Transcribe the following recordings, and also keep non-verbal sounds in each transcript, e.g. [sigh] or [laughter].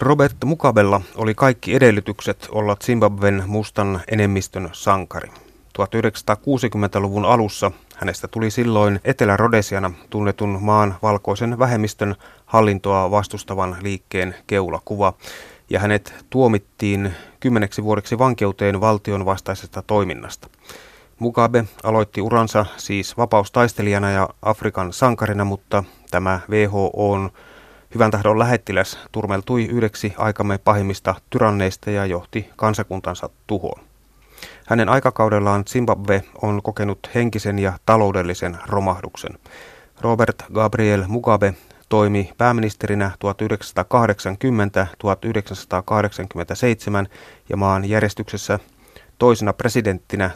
Robert Mugabella oli kaikki edellytykset olla Zimbabwen mustan enemmistön sankari. 1960-luvun alussa hänestä tuli silloin Etelä-Rodesiana tunnetun maan valkoisen vähemmistön hallintoa vastustavan liikkeen keulakuva, ja hänet tuomittiin kymmeneksi vuodeksi vankeuteen valtion vastaisesta toiminnasta. Mugabe aloitti uransa siis vapaustaistelijana ja Afrikan sankarina, mutta tämä WHOn hyvän tahdon lähettiläs turmeltui yhdeksi aikamme pahimmista tyranneista ja johti kansakuntansa tuhoon. Hänen aikakaudellaan Zimbabwe on kokenut henkisen ja taloudellisen romahduksen. Robert Gabriel Mugabe toimi pääministerinä 1980-1987 ja maan järjestyksessä toisena presidenttinä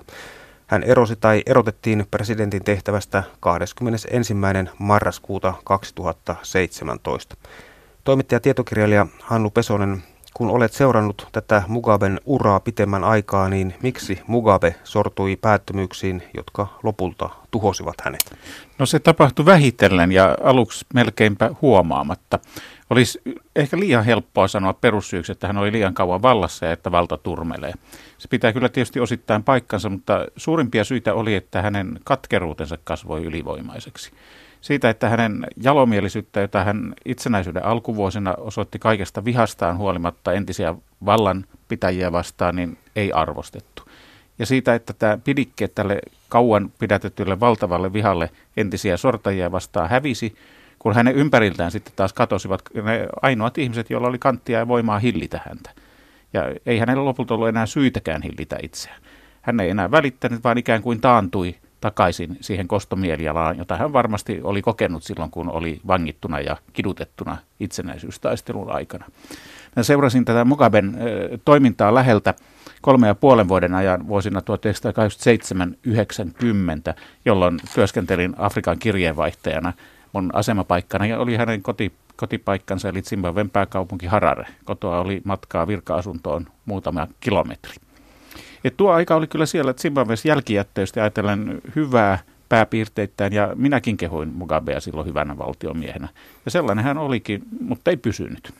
1987-2017. Hän erosi tai erotettiin presidentin tehtävästä 21. marraskuuta 2017. Toimittaja tietokirjailija Hannu Pesonen, kun olet seurannut tätä Mugaben uraa pitemmän aikaa, niin miksi Mugabe sortui päättömyyksiin, jotka lopulta tuhosivat hänet? No se tapahtui vähitellen ja aluksi melkeinpä huomaamatta. Olisi ehkä liian helppoa sanoa perussyyksi, että hän oli liian kauan vallassa ja että valta turmelee. Se pitää kyllä tietysti osittain paikkansa, mutta suurimpia syitä oli, että hänen katkeruutensa kasvoi ylivoimaiseksi. Siitä, että hänen jalomielisyyttä, jota hän itsenäisyyden alkuvuosina osoitti kaikesta vihastaan huolimatta entisiä vallanpitäjiä vastaan, niin ei arvostettu. Ja siitä, että tämä pidikkeet tälle kauan pidätetylle valtavalle vihalle entisiä sortajia vastaan hävisi, kun hänen ympäriltään sitten taas katosivat ne ainoat ihmiset, joilla oli kanttia ja voimaa hillitä häntä. Ja ei hänellä lopulta ollut enää syytäkään hillitä itseään. Hän ei enää välittänyt, vaan ikään kuin taantui takaisin siihen kostomielialaan, jota hän varmasti oli kokenut silloin, kun oli vangittuna ja kidutettuna itsenäisyystaistelun aikana. Mä seurasin tätä Mugaben toimintaa läheltä kolme ja puolen vuoden ajan vuosina 1987-90, jolloin työskentelin Afrikan kirjeenvaihtajana – mun asemapaikkana ja oli hänen koti, kotipaikkansa eli Zimbabwen pääkaupunki Harare. Kotoa oli matkaa virka-asuntoon muutama kilometri. Et tuo aika oli kyllä siellä Zimbabwes jälkijättöistä ajatellen hyvää pääpiirteittäin ja minäkin kehuin Mugabea silloin hyvänä valtiomiehenä. Ja sellainen hän olikin, mutta ei pysynyt.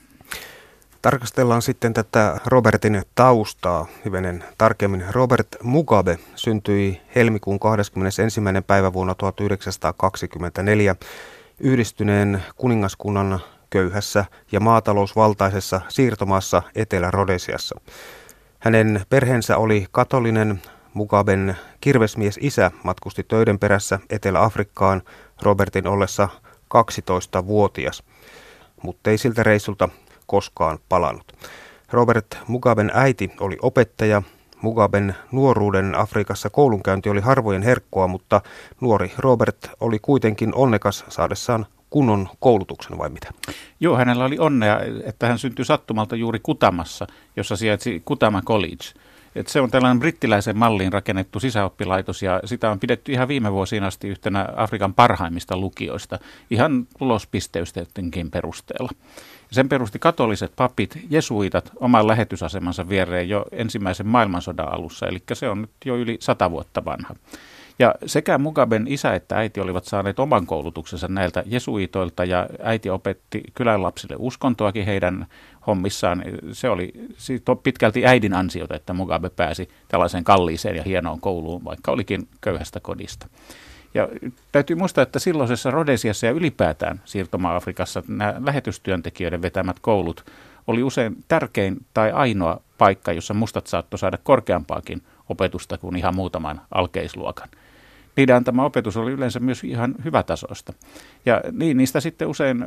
Tarkastellaan sitten tätä Robertin taustaa hyvenen tarkemmin. Robert Mugabe syntyi helmikuun 21. päivä vuonna 1924 yhdistyneen kuningaskunnan köyhässä ja maatalousvaltaisessa siirtomaassa Etelä-Rodesiassa. Hänen perheensä oli katolinen, Mugaben kirvesmies isä matkusti töiden perässä Etelä-Afrikkaan Robertin ollessa 12-vuotias, mutta ei siltä reissulta koskaan palannut. Robert Mugaben äiti oli opettaja. Mugaben nuoruuden Afrikassa koulunkäynti oli harvojen herkkoa, mutta nuori Robert oli kuitenkin onnekas saadessaan kunnon koulutuksen vai mitä? Joo, hänellä oli onnea, että hän syntyi sattumalta juuri Kutamassa, jossa sijaitsi Kutama College. Et se on tällainen brittiläisen malliin rakennettu sisäoppilaitos ja sitä on pidetty ihan viime vuosina asti yhtenä Afrikan parhaimmista lukioista, ihan tulospisteystenkin perusteella. Sen perusti katoliset papit, jesuitat, oman lähetysasemansa viereen jo ensimmäisen maailmansodan alussa, eli se on nyt jo yli sata vuotta vanha. Ja sekä Mugaben isä että äiti olivat saaneet oman koulutuksensa näiltä jesuitoilta ja äiti opetti kylän lapsille uskontoakin heidän hommissaan. Se oli pitkälti äidin ansiota, että Mugabe pääsi tällaiseen kalliiseen ja hienoon kouluun, vaikka olikin köyhästä kodista. Ja täytyy muistaa, että silloisessa Rodesiassa ja ylipäätään siirtoma-Afrikassa nämä lähetystyöntekijöiden vetämät koulut oli usein tärkein tai ainoa paikka, jossa mustat saattoi saada korkeampaakin opetusta kuin ihan muutaman alkeisluokan. Niiden antama opetus oli yleensä myös ihan hyvätasoista. Ja niin, niistä sitten usein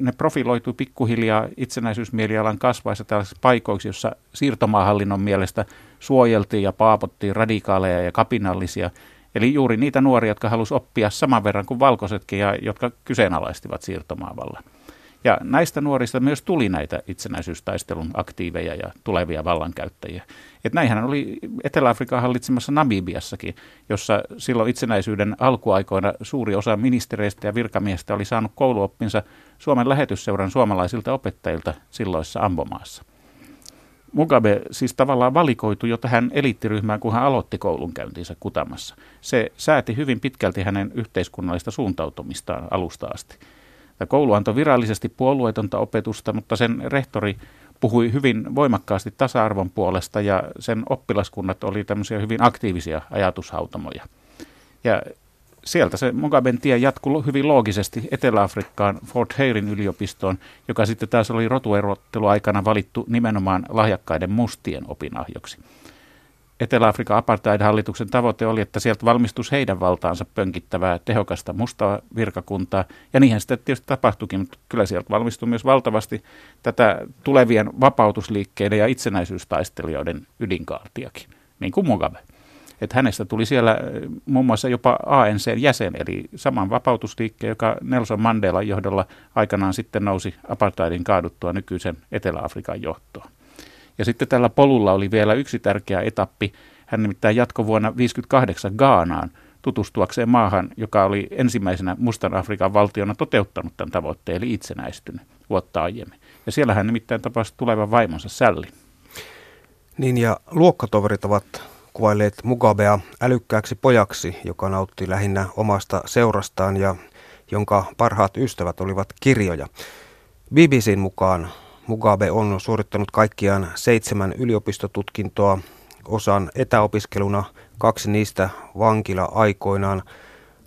ne profiloitui pikkuhiljaa itsenäisyysmielialan kasvaessa tällaisissa paikoiksi, jossa siirtomaahallinnon mielestä suojeltiin ja paapottiin radikaaleja ja kapinallisia – Eli juuri niitä nuoria, jotka halusivat oppia saman verran kuin valkoisetkin ja jotka kyseenalaistivat siirtomaavallan. Ja näistä nuorista myös tuli näitä itsenäisyystaistelun aktiiveja ja tulevia vallankäyttäjiä. Et näinhän oli Etelä-Afrikan hallitsemassa Namibiassakin, jossa silloin itsenäisyyden alkuaikoina suuri osa ministereistä ja virkamiehistä oli saanut kouluoppinsa Suomen lähetysseuran suomalaisilta opettajilta silloissa Ambomaassa. Mugabe siis tavallaan valikoitui jo tähän eliittiryhmään, kun hän aloitti koulunkäyntinsä Kutamassa. Se sääti hyvin pitkälti hänen yhteiskunnallista suuntautumistaan alusta asti. Tämä koulu antoi virallisesti puolueetonta opetusta, mutta sen rehtori puhui hyvin voimakkaasti tasa-arvon puolesta ja sen oppilaskunnat oli tämmöisiä hyvin aktiivisia ajatushautomoja. Ja sieltä se Mugaben tie jatkuu hyvin loogisesti Etelä-Afrikkaan Fort Hayrin yliopistoon, joka sitten taas oli rotuerotteluaikana valittu nimenomaan lahjakkaiden mustien opinahjoksi. Etelä-Afrikan apartheid-hallituksen tavoite oli, että sieltä valmistuisi heidän valtaansa pönkittävää tehokasta mustaa virkakuntaa, ja niinhän sitä tietysti tapahtuikin, mutta kyllä sieltä valmistui myös valtavasti tätä tulevien vapautusliikkeiden ja itsenäisyystaistelijoiden ydinkaartiakin, niin kuin Mugabe. Että hänestä tuli siellä eh, muun muassa jopa ANC-jäsen, eli saman vapautusliikkeen, joka Nelson Mandela johdolla aikanaan sitten nousi apartheidin kaaduttua nykyisen Etelä-Afrikan johtoon. Ja sitten tällä polulla oli vielä yksi tärkeä etappi. Hän nimittäin jatkoi vuonna 1958 Gaanaan tutustuakseen maahan, joka oli ensimmäisenä Mustan Afrikan valtiona toteuttanut tämän tavoitteen, eli itsenäistynyt vuotta aiemmin. Ja siellä hän nimittäin tapasi tulevan vaimonsa Sälli. Niin ja luokkatoverit ovat kuvailleet Mugabea älykkääksi pojaksi, joka nautti lähinnä omasta seurastaan ja jonka parhaat ystävät olivat kirjoja. BBCn mukaan Mugabe on suorittanut kaikkiaan seitsemän yliopistotutkintoa, osan etäopiskeluna, kaksi niistä vankila-aikoinaan.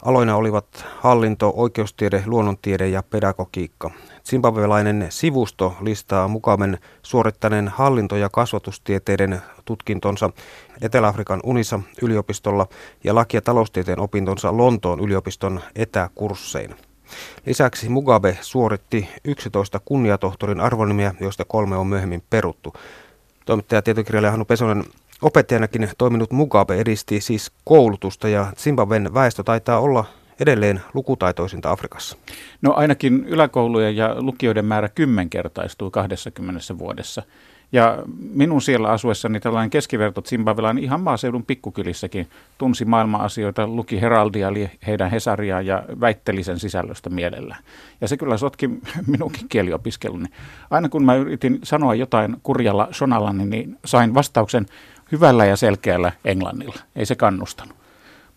Aloina olivat hallinto, oikeustiede, luonnontiede ja pedagogiikka. Zimbabwelainen sivusto listaa Mugaben suorittaneen hallinto- ja kasvatustieteiden tutkintonsa Etelä-Afrikan Unissa yliopistolla ja laki- ja taloustieteen opintonsa Lontoon yliopiston etäkursseina. Lisäksi Mugabe suoritti 11 kunniatohtorin arvonimiä, joista kolme on myöhemmin peruttu. Toimittaja tietokirjailija Hannu Pesonen opettajanakin toiminut Mugabe edisti siis koulutusta ja Zimbabwen väestö taitaa olla edelleen lukutaitoisinta Afrikassa? No ainakin yläkoulujen ja lukioiden määrä kymmenkertaistuu 20 vuodessa. Ja minun siellä asuessani tällainen keskiverto Zimbabwelan ihan maaseudun pikkukylissäkin tunsi maailma-asioita, luki Heraldia, eli heidän Hesariaan ja väitteli sen sisällöstä mielellään. Ja se kyllä sotki [laughs] minunkin kieliopiskeluni. Aina kun mä yritin sanoa jotain kurjalla sonalla, niin sain vastauksen hyvällä ja selkeällä englannilla. Ei se kannustanut.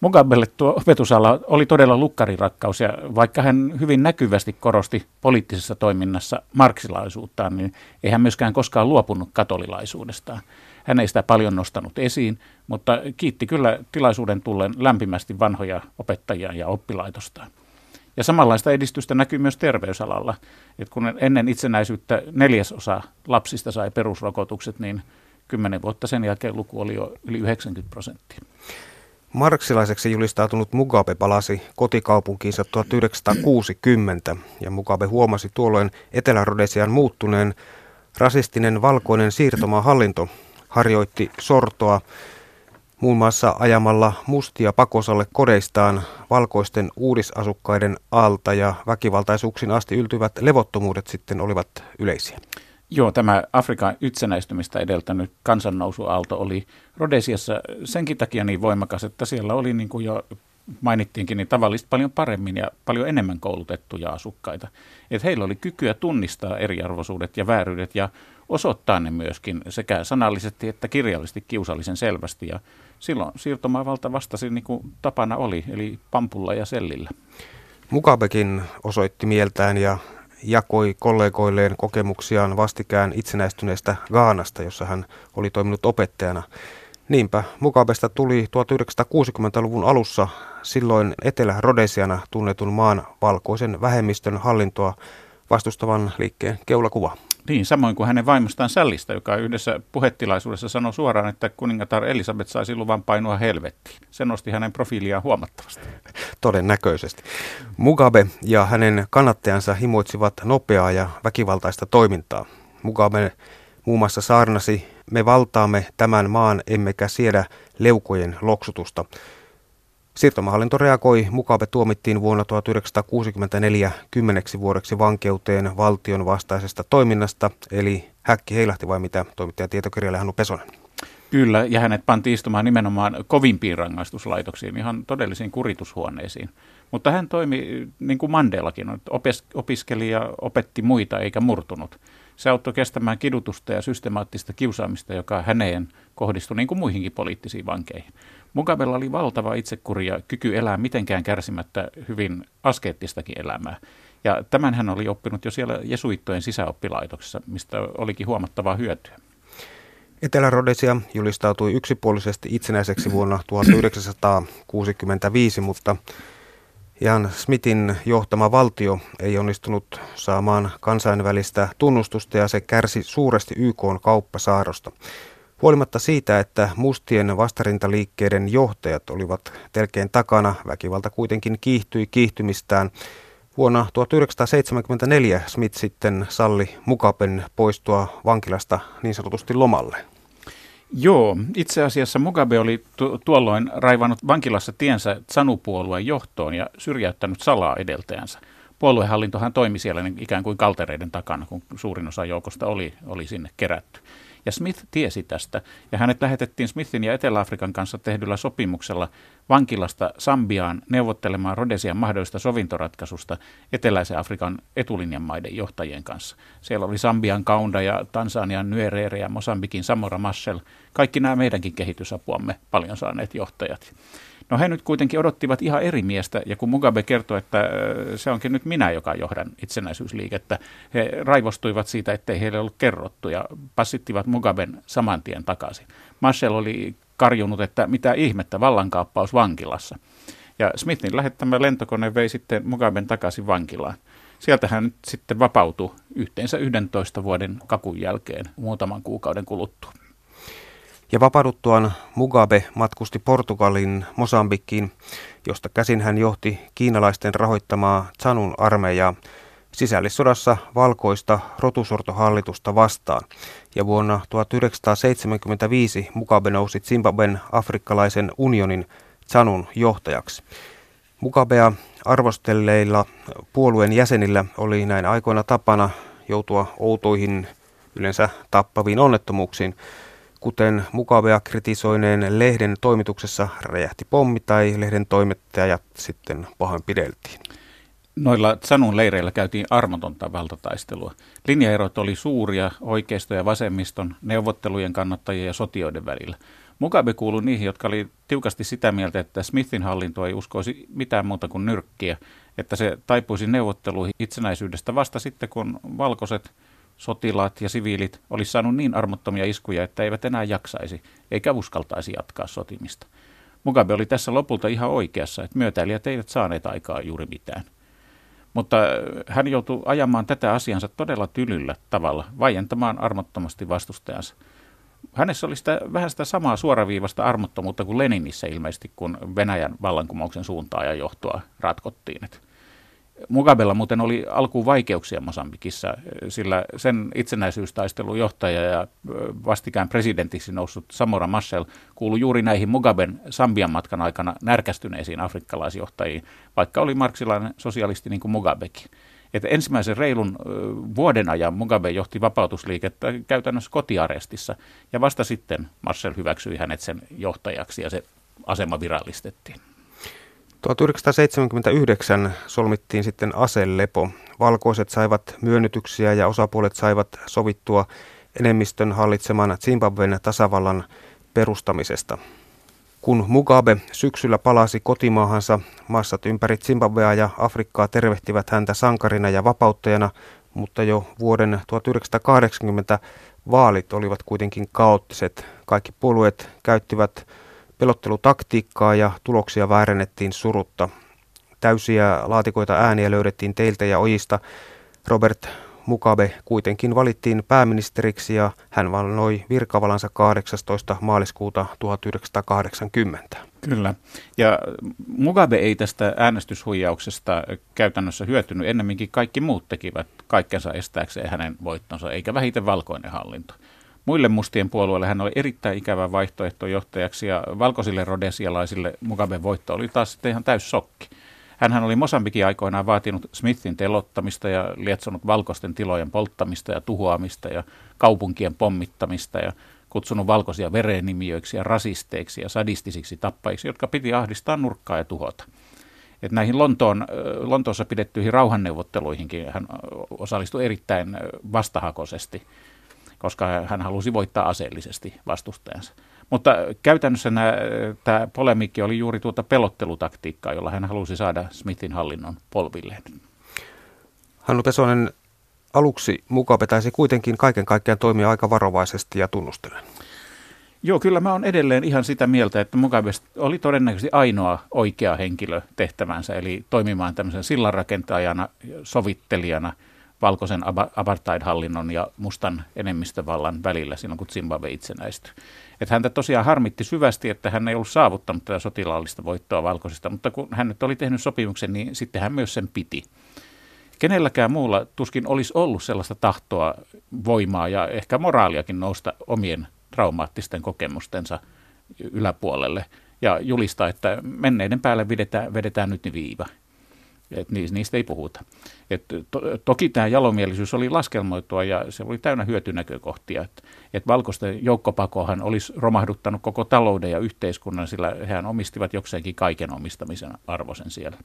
Mugabelle tuo opetusala oli todella lukkarirakkaus ja vaikka hän hyvin näkyvästi korosti poliittisessa toiminnassa marksilaisuuttaan, niin ei hän myöskään koskaan luopunut katolilaisuudestaan. Hän ei sitä paljon nostanut esiin, mutta kiitti kyllä tilaisuuden tullen lämpimästi vanhoja opettajia ja oppilaitostaan. Ja samanlaista edistystä näkyy myös terveysalalla. että kun ennen itsenäisyyttä neljäsosa lapsista sai perusrokotukset, niin kymmenen vuotta sen jälkeen luku oli jo yli 90 prosenttia. Marksilaiseksi julistautunut Mugabe palasi kotikaupunkiinsa 1960 ja Mugabe huomasi tuolloin Etelä-Rodesian muuttuneen. Rasistinen valkoinen siirtomaahallinto harjoitti sortoa muun muassa ajamalla mustia pakosalle kodeistaan valkoisten uudisasukkaiden alta ja väkivaltaisuuksiin asti yltyvät levottomuudet sitten olivat yleisiä. Joo, tämä Afrikan itsenäistymistä edeltänyt kansannousuaalto oli Rodesiassa senkin takia niin voimakas, että siellä oli niin kuin jo mainittiinkin, niin tavallista paljon paremmin ja paljon enemmän koulutettuja asukkaita. Että heillä oli kykyä tunnistaa eriarvoisuudet ja vääryydet ja osoittaa ne myöskin sekä sanallisesti että kirjallisesti kiusallisen selvästi. Ja silloin siirtomaavalta vastasi niin kuin tapana oli, eli pampulla ja sellillä. Mukabekin osoitti mieltään ja jakoi kollegoilleen kokemuksiaan vastikään itsenäistyneestä Gaanasta, jossa hän oli toiminut opettajana. Niinpä Mugabesta tuli 1960-luvun alussa silloin Etelä-Rodesiana tunnetun maan valkoisen vähemmistön hallintoa vastustavan liikkeen keulakuva. Niin, samoin kuin hänen vaimostaan Sällistä, joka yhdessä puhetilaisuudessa sanoi suoraan, että kuningatar Elisabeth saisi luvan painua helvettiin. Se nosti hänen profiiliaan huomattavasti. Todennäköisesti. Mugabe ja hänen kannattajansa himoitsivat nopeaa ja väkivaltaista toimintaa. Mugabe muun muassa saarnasi, me valtaamme tämän maan emmekä siedä leukojen loksutusta. Siirtomahallinto reagoi. Mukabe tuomittiin vuonna 1964 kymmeneksi vuodeksi vankeuteen valtion vastaisesta toiminnasta, eli häkki heilahti vai mitä toimittaja tietokirjailija Hannu Pesonen? Kyllä, ja hänet pantiin istumaan nimenomaan kovimpiin rangaistuslaitoksiin, ihan todellisiin kuritushuoneisiin. Mutta hän toimi niin kuin Mandelakin, opiskeli ja opetti muita eikä murtunut. Se auttoi kestämään kidutusta ja systemaattista kiusaamista, joka häneen kohdistui niin kuin muihinkin poliittisiin vankeihin. Mugabella oli valtava itsekuri ja kyky elää mitenkään kärsimättä hyvin askeettistakin elämää. Ja tämän hän oli oppinut jo siellä jesuittojen sisäoppilaitoksessa, mistä olikin huomattavaa hyötyä. Etelä-Rhodesia julistautui yksipuolisesti itsenäiseksi vuonna 1965, mutta Jan Smithin johtama valtio ei onnistunut saamaan kansainvälistä tunnustusta ja se kärsi suuresti YK kauppasaarosta. Huolimatta siitä, että mustien vastarintaliikkeiden johtajat olivat telkeen takana, väkivalta kuitenkin kiihtyi kiihtymistään. Vuonna 1974 Smith sitten salli Mukaben poistua vankilasta niin sanotusti lomalle. Joo, itse asiassa Mugabe oli tu- tuolloin raivannut vankilassa tiensä Tsanu-puolueen johtoon ja syrjäyttänyt salaa edeltäjänsä. Puoluehallintohan toimi siellä ikään kuin kaltereiden takana, kun suurin osa joukosta oli, oli sinne kerätty. Ja Smith tiesi tästä, ja hänet lähetettiin Smithin ja Etelä-Afrikan kanssa tehdyllä sopimuksella vankilasta Sambiaan neuvottelemaan Rhodesian mahdollista sovintoratkaisusta Eteläisen Afrikan etulinjan maiden johtajien kanssa. Siellä oli Sambian Kaunda ja Tansanian Nyerere ja Mosambikin Samora Machel, kaikki nämä meidänkin kehitysapuamme paljon saaneet johtajat. No he nyt kuitenkin odottivat ihan eri miestä, ja kun Mugabe kertoi, että se onkin nyt minä, joka johdan itsenäisyysliikettä, he raivostuivat siitä, ettei heille ollut kerrottu, ja passittivat Mugaben saman tien takaisin. Marshall oli karjunut, että mitä ihmettä, vallankaappaus vankilassa. Ja Smithin lähettämä lentokone vei sitten Mugaben takaisin vankilaan. Sieltä hän sitten vapautui yhteensä 11 vuoden kakun jälkeen muutaman kuukauden kuluttua. Ja vapauduttuaan Mugabe matkusti Portugalin Mosambikkiin, josta käsin hän johti kiinalaisten rahoittamaa Zanun armeijaa sisällissodassa valkoista rotusortohallitusta vastaan. Ja vuonna 1975 Mugabe nousi Zimbabwen afrikkalaisen unionin Zanun johtajaksi. Mugabea arvostelleilla puolueen jäsenillä oli näin aikoina tapana joutua outoihin, yleensä tappaviin onnettomuuksiin – kuten mukavia kritisoineen lehden toimituksessa räjähti pommi tai lehden toimittajat sitten pahoinpideltiin. Noilla Sanun leireillä käytiin armotonta valtataistelua. Linjaerot oli suuria oikeisto- ja vasemmiston, neuvottelujen kannattajien ja sotioiden välillä. Mugabe kuului niihin, jotka oli tiukasti sitä mieltä, että Smithin hallinto ei uskoisi mitään muuta kuin nyrkkiä, että se taipuisi neuvotteluihin itsenäisyydestä vasta sitten, kun valkoiset sotilaat ja siviilit olisi saanut niin armottomia iskuja, että eivät enää jaksaisi eikä uskaltaisi jatkaa sotimista. Mugabe oli tässä lopulta ihan oikeassa, että myötäilijät eivät saaneet aikaa juuri mitään. Mutta hän joutui ajamaan tätä asiansa todella tylyllä tavalla, vaientamaan armottomasti vastustajansa. Hänessä oli sitä, vähän sitä samaa suoraviivasta armottomuutta kuin Leninissä ilmeisesti, kun Venäjän vallankumouksen suuntaa ja johtoa ratkottiin. Että Mugabella muuten oli alkuun vaikeuksia Mosambikissa, sillä sen itsenäisyystaistelun johtaja ja vastikään presidentiksi noussut Samora Machel kuului juuri näihin Mugaben Sambian matkan aikana närkästyneisiin afrikkalaisjohtajiin, vaikka oli marksilainen sosialisti niin kuin Mugabekin. Että ensimmäisen reilun vuoden ajan Mugabe johti vapautusliikettä käytännössä kotiarestissa, ja vasta sitten Marcel hyväksyi hänet sen johtajaksi, ja se asema virallistettiin. 1979 solmittiin sitten aselepo. Valkoiset saivat myönnytyksiä ja osapuolet saivat sovittua enemmistön hallitseman Zimbabwen tasavallan perustamisesta. Kun Mugabe syksyllä palasi kotimaahansa, massat ympäri Zimbabwea ja Afrikkaa tervehtivät häntä sankarina ja vapauttajana, mutta jo vuoden 1980 vaalit olivat kuitenkin kaoottiset. Kaikki puolueet käyttivät pelottelutaktiikkaa ja tuloksia väärennettiin surutta. Täysiä laatikoita ääniä löydettiin teiltä ja ojista. Robert Mugabe kuitenkin valittiin pääministeriksi ja hän vannoi virkavalansa 18. maaliskuuta 1980. Kyllä. Ja Mugabe ei tästä äänestyshuijauksesta käytännössä hyötynyt. Ennemminkin kaikki muut tekivät kaikkensa estääkseen hänen voittonsa, eikä vähiten valkoinen hallinto. Muille mustien puolueille hän oli erittäin ikävä vaihtoehto johtajaksi ja valkoisille rodesialaisille Mugaben voitto oli taas sitten ihan täys sokki. Hänhän oli Mosambikin aikoinaan vaatinut Smithin telottamista ja lietsonut valkoisten tilojen polttamista ja tuhoamista ja kaupunkien pommittamista ja kutsunut valkoisia verenimijöiksi ja rasisteiksi ja sadistisiksi tappajiksi, jotka piti ahdistaa nurkkaa ja tuhota. Että näihin Lontoon, Lontoossa pidettyihin rauhanneuvotteluihinkin hän osallistui erittäin vastahakoisesti, koska hän halusi voittaa aseellisesti vastustajansa. Mutta käytännössä nämä, tämä polemikki oli juuri tuota pelottelutaktiikkaa, jolla hän halusi saada Smithin hallinnon polvilleen. Hannu Pesonen, aluksi Mugabe taisi kuitenkin kaiken kaikkiaan toimia aika varovaisesti ja tunnustellen. Joo, kyllä mä oon edelleen ihan sitä mieltä, että Mugabe oli todennäköisesti ainoa oikea henkilö tehtävänsä, eli toimimaan tämmöisen sillanrakentajana, sovittelijana valkoisen apartheid-hallinnon ja mustan enemmistövallan välillä silloin, kun Zimbabwe itsenäistyi. Että häntä tosiaan harmitti syvästi, että hän ei ollut saavuttanut tätä sotilaallista voittoa valkoisesta, mutta kun hän nyt oli tehnyt sopimuksen, niin sitten hän myös sen piti. Kenelläkään muulla tuskin olisi ollut sellaista tahtoa, voimaa ja ehkä moraaliakin nousta omien traumaattisten kokemustensa yläpuolelle ja julistaa, että menneiden päälle vedetään, vedetään nyt viiva. Et niistä ei puhuta. Et to, toki tämä jalomielisyys oli laskelmoitua ja se oli täynnä hyötynäkökohtia. Et, et valkoisten joukkopakohan olisi romahduttanut koko talouden ja yhteiskunnan, sillä hehän omistivat jokseenkin kaiken omistamisen arvoisen siellä.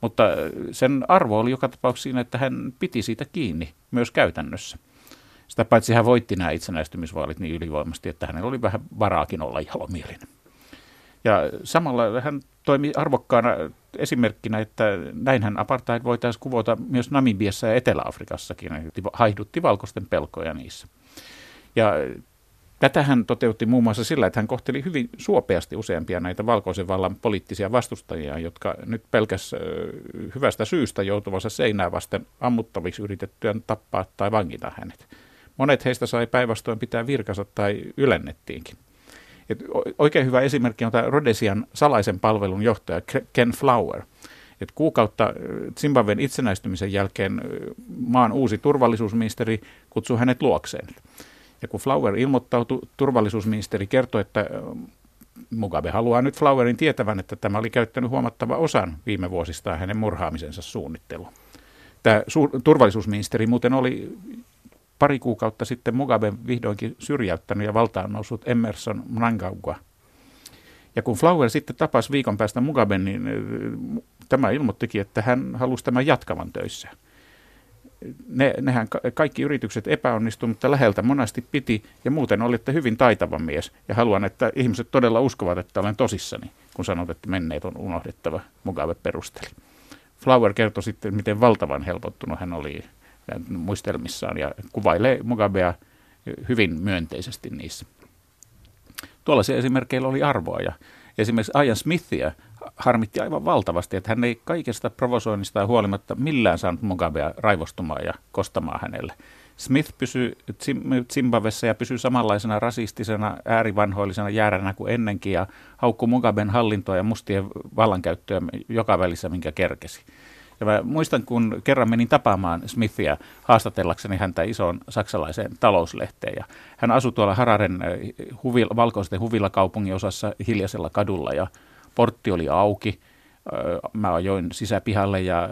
Mutta sen arvo oli joka tapauksessa siinä, että hän piti siitä kiinni myös käytännössä. Sitä paitsi hän voitti nämä itsenäistymisvaalit niin ylivoimasti, että hänellä oli vähän varaakin olla jalomielinen. Ja samalla hän toimi arvokkaana esimerkkinä, että näinhän apartheid voitaisiin kuvata myös Namibiassa ja Etelä-Afrikassakin. Haihdutti valkoisten pelkoja niissä. Ja Tätä hän toteutti muun muassa sillä, että hän kohteli hyvin suopeasti useampia näitä valkoisen vallan poliittisia vastustajia, jotka nyt pelkäs hyvästä syystä joutuvansa seinää vasten ammuttaviksi yritettyään tappaa tai vangita hänet. Monet heistä sai päinvastoin pitää virkansa tai ylennettiinkin. Et oikein hyvä esimerkki on tämä Rhodesian salaisen palvelun johtaja Ken Flower. Et kuukautta Zimbabwen itsenäistymisen jälkeen maan uusi turvallisuusministeri kutsui hänet luokseen. Ja kun Flower ilmoittautui, turvallisuusministeri kertoi, että Mugabe haluaa nyt Flowerin tietävän, että tämä oli käyttänyt huomattava osan viime vuosista hänen murhaamisensa suunnitteluun. Tämä su- turvallisuusministeri muuten oli pari kuukautta sitten Mugabe vihdoinkin syrjäyttänyt ja valtaan noussut Emerson Mnangagwa. Ja kun Flower sitten tapasi viikon päästä Mugaben, niin tämä ilmoittikin, että hän halusi tämän jatkavan töissä. Ne, nehän kaikki yritykset epäonnistuivat, mutta läheltä monasti piti ja muuten olitte hyvin taitava mies. Ja haluan, että ihmiset todella uskovat, että olen tosissani, kun sanot, että menneet on unohdettava, Mugabe perusteli. Flower kertoi sitten, miten valtavan helpottunut hän oli muistelmissaan ja kuvailee Mugabea hyvin myönteisesti niissä. Tuollaisia esimerkkeillä oli arvoa ja esimerkiksi Ian Smithia harmitti aivan valtavasti, että hän ei kaikesta provosoinnista huolimatta millään saanut Mugabea raivostumaan ja kostamaan hänelle. Smith pysyi Zimbabwessa ja pysyi samanlaisena rasistisena, äärivanhoillisena jääränä kuin ennenkin ja haukku Mugaben hallintoa ja mustien vallankäyttöä joka välissä, minkä kerkesi. Ja mä muistan, kun kerran menin tapaamaan Smithia haastatellakseni häntä isoon saksalaiseen talouslehteen. Ja hän asui tuolla Hararen huvil, valkoisten huvilla-kaupungin osassa hiljaisella kadulla ja portti oli auki. Mä ajoin sisäpihalle ja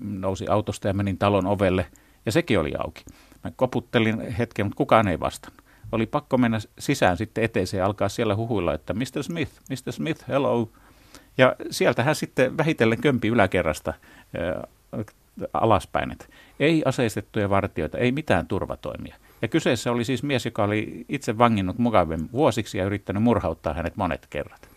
nousin autosta ja menin talon ovelle ja sekin oli auki. Mä koputtelin hetken, mutta kukaan ei vastannut. Oli pakko mennä sisään sitten eteeseen ja alkaa siellä huhuilla, että Mr. Smith, Mr. Smith, hello. Ja sieltä hän sitten vähitellen kömpi yläkerrasta alaspäin, että ei aseistettuja vartioita, ei mitään turvatoimia. Ja kyseessä oli siis mies, joka oli itse vanginnut Mugaben vuosiksi ja yrittänyt murhauttaa hänet monet kerrat.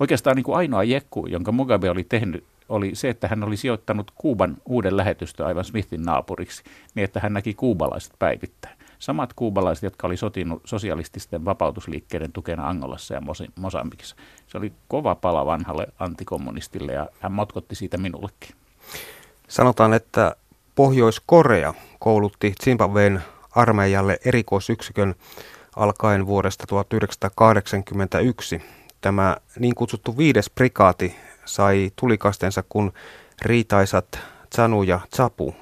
Oikeastaan niin kuin ainoa jekku, jonka Mugabe oli tehnyt, oli se, että hän oli sijoittanut Kuuban uuden lähetystö aivan Smithin naapuriksi, niin että hän näki kuubalaiset päivittäin. Samat kuubalaiset, jotka oli sotinut sosialististen vapautusliikkeiden tukena Angolassa ja Mosambikissa. Se oli kova pala vanhalle antikommunistille ja hän motkotti siitä minullekin. Sanotaan, että Pohjois-Korea koulutti Zimbabween armeijalle erikoisyksikön alkaen vuodesta 1981. Tämä niin kutsuttu viides prikaati sai tulikastensa, kun riitaisat Tsanu ja Tsapu,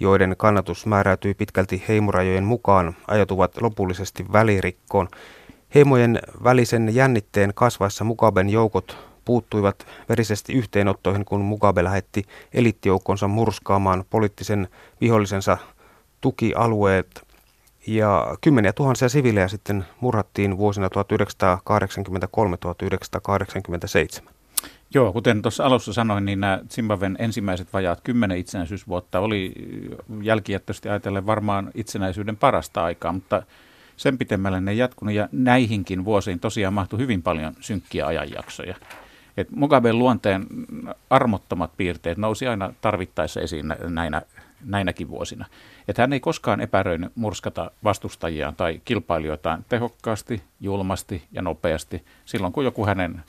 joiden kannatus määräytyi pitkälti heimorajojen mukaan, ajatuvat lopullisesti välirikkoon. Heimojen välisen jännitteen kasvaessa Mugaben joukot puuttuivat verisesti yhteenottoihin, kun Mugabe lähetti elittijoukkonsa murskaamaan poliittisen vihollisensa tukialueet. Ja kymmeniä tuhansia siviilejä sitten murhattiin vuosina 1983-1987. Joo, kuten tuossa alussa sanoin, niin nämä Zimbabwen ensimmäiset vajaat kymmenen itsenäisyysvuotta oli jälkijättöisesti ajatellen varmaan itsenäisyyden parasta aikaa, mutta sen pitemmälle ne jatkunut ja näihinkin vuosiin tosiaan mahtui hyvin paljon synkkiä ajanjaksoja. Et Mugaben luonteen armottomat piirteet nousi aina tarvittaessa esiin näinä, näinäkin vuosina. Et hän ei koskaan epäröinyt murskata vastustajiaan tai kilpailijoitaan tehokkaasti, julmasti ja nopeasti silloin, kun joku hänen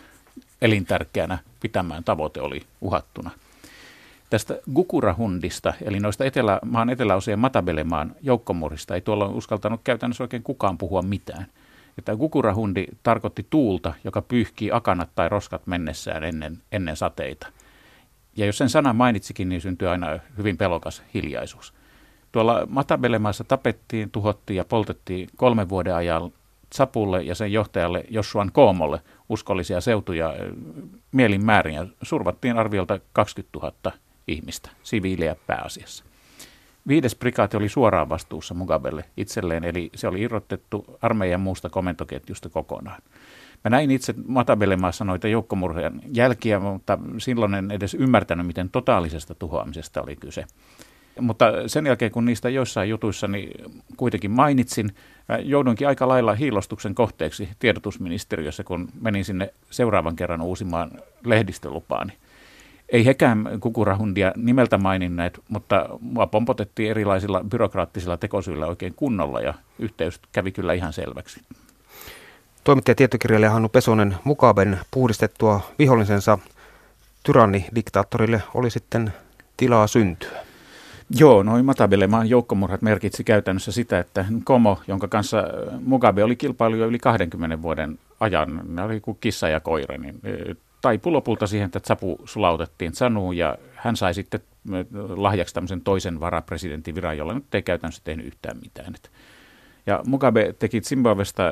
elintärkeänä pitämään tavoite oli uhattuna. Tästä Gukurahundista, eli noista etelä, maan eteläosien Matabelemaan joukkomurista, ei tuolla uskaltanut käytännössä oikein kukaan puhua mitään. Että Gukurahundi tarkoitti tuulta, joka pyyhkii akanat tai roskat mennessään ennen, ennen sateita. Ja jos sen sana mainitsikin, niin syntyi aina hyvin pelokas hiljaisuus. Tuolla Matabelemaassa tapettiin, tuhottiin ja poltettiin kolmen vuoden ajan Sapulle ja sen johtajalle Jossuan Koomolle uskollisia seutuja mielin määrin ja survattiin arviolta 20 000 ihmistä, siviilejä pääasiassa. Viides prikaati oli suoraan vastuussa Mugabelle itselleen, eli se oli irrotettu armeijan muusta komentoketjusta kokonaan. Mä näin itse Matabelemaassa noita joukkomurhien jälkiä, mutta silloin en edes ymmärtänyt, miten totaalisesta tuhoamisesta oli kyse. Mutta sen jälkeen, kun niistä joissain jutuissa niin kuitenkin mainitsin, joudunkin aika lailla hiilostuksen kohteeksi tiedotusministeriössä, kun menin sinne seuraavan kerran uusimaan lehdistölupaani. Ei hekään kukurahundia nimeltä maininneet, mutta mua pompotettiin erilaisilla byrokraattisilla tekosyillä oikein kunnolla ja yhteys kävi kyllä ihan selväksi. Toimittaja tietokirjailija Hannu Pesonen Mukaben puhdistettua vihollisensa tyranni-diktaattorille oli sitten tilaa syntyä. Joo, noin Matabelemaan joukkomurhat merkitsi käytännössä sitä, että Komo, jonka kanssa Mugabe oli kilpailu jo yli 20 vuoden ajan, ne oli kuin kissa ja koira, niin e, taipui lopulta siihen, että Sapu sulautettiin Sanuun ja hän sai sitten e, lahjaksi tämmöisen toisen varapresidentin viran, jolla nyt ei käytännössä tehnyt yhtään mitään. Ja Mugabe teki Zimbabwesta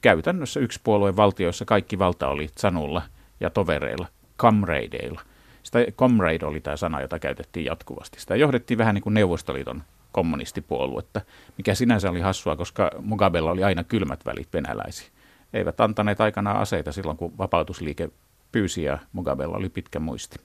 käytännössä yksi puolueen valtio, jossa kaikki valta oli Sanulla ja tovereilla, kamreideilla – sitä comrade oli tämä sana, jota käytettiin jatkuvasti. Sitä johdettiin vähän niin kuin Neuvostoliiton kommunistipuoluetta, mikä sinänsä oli hassua, koska Mugabella oli aina kylmät välit venäläisiä. Eivät antaneet aikanaan aseita silloin, kun vapautusliike pyysi ja Mugabella oli pitkä muisti.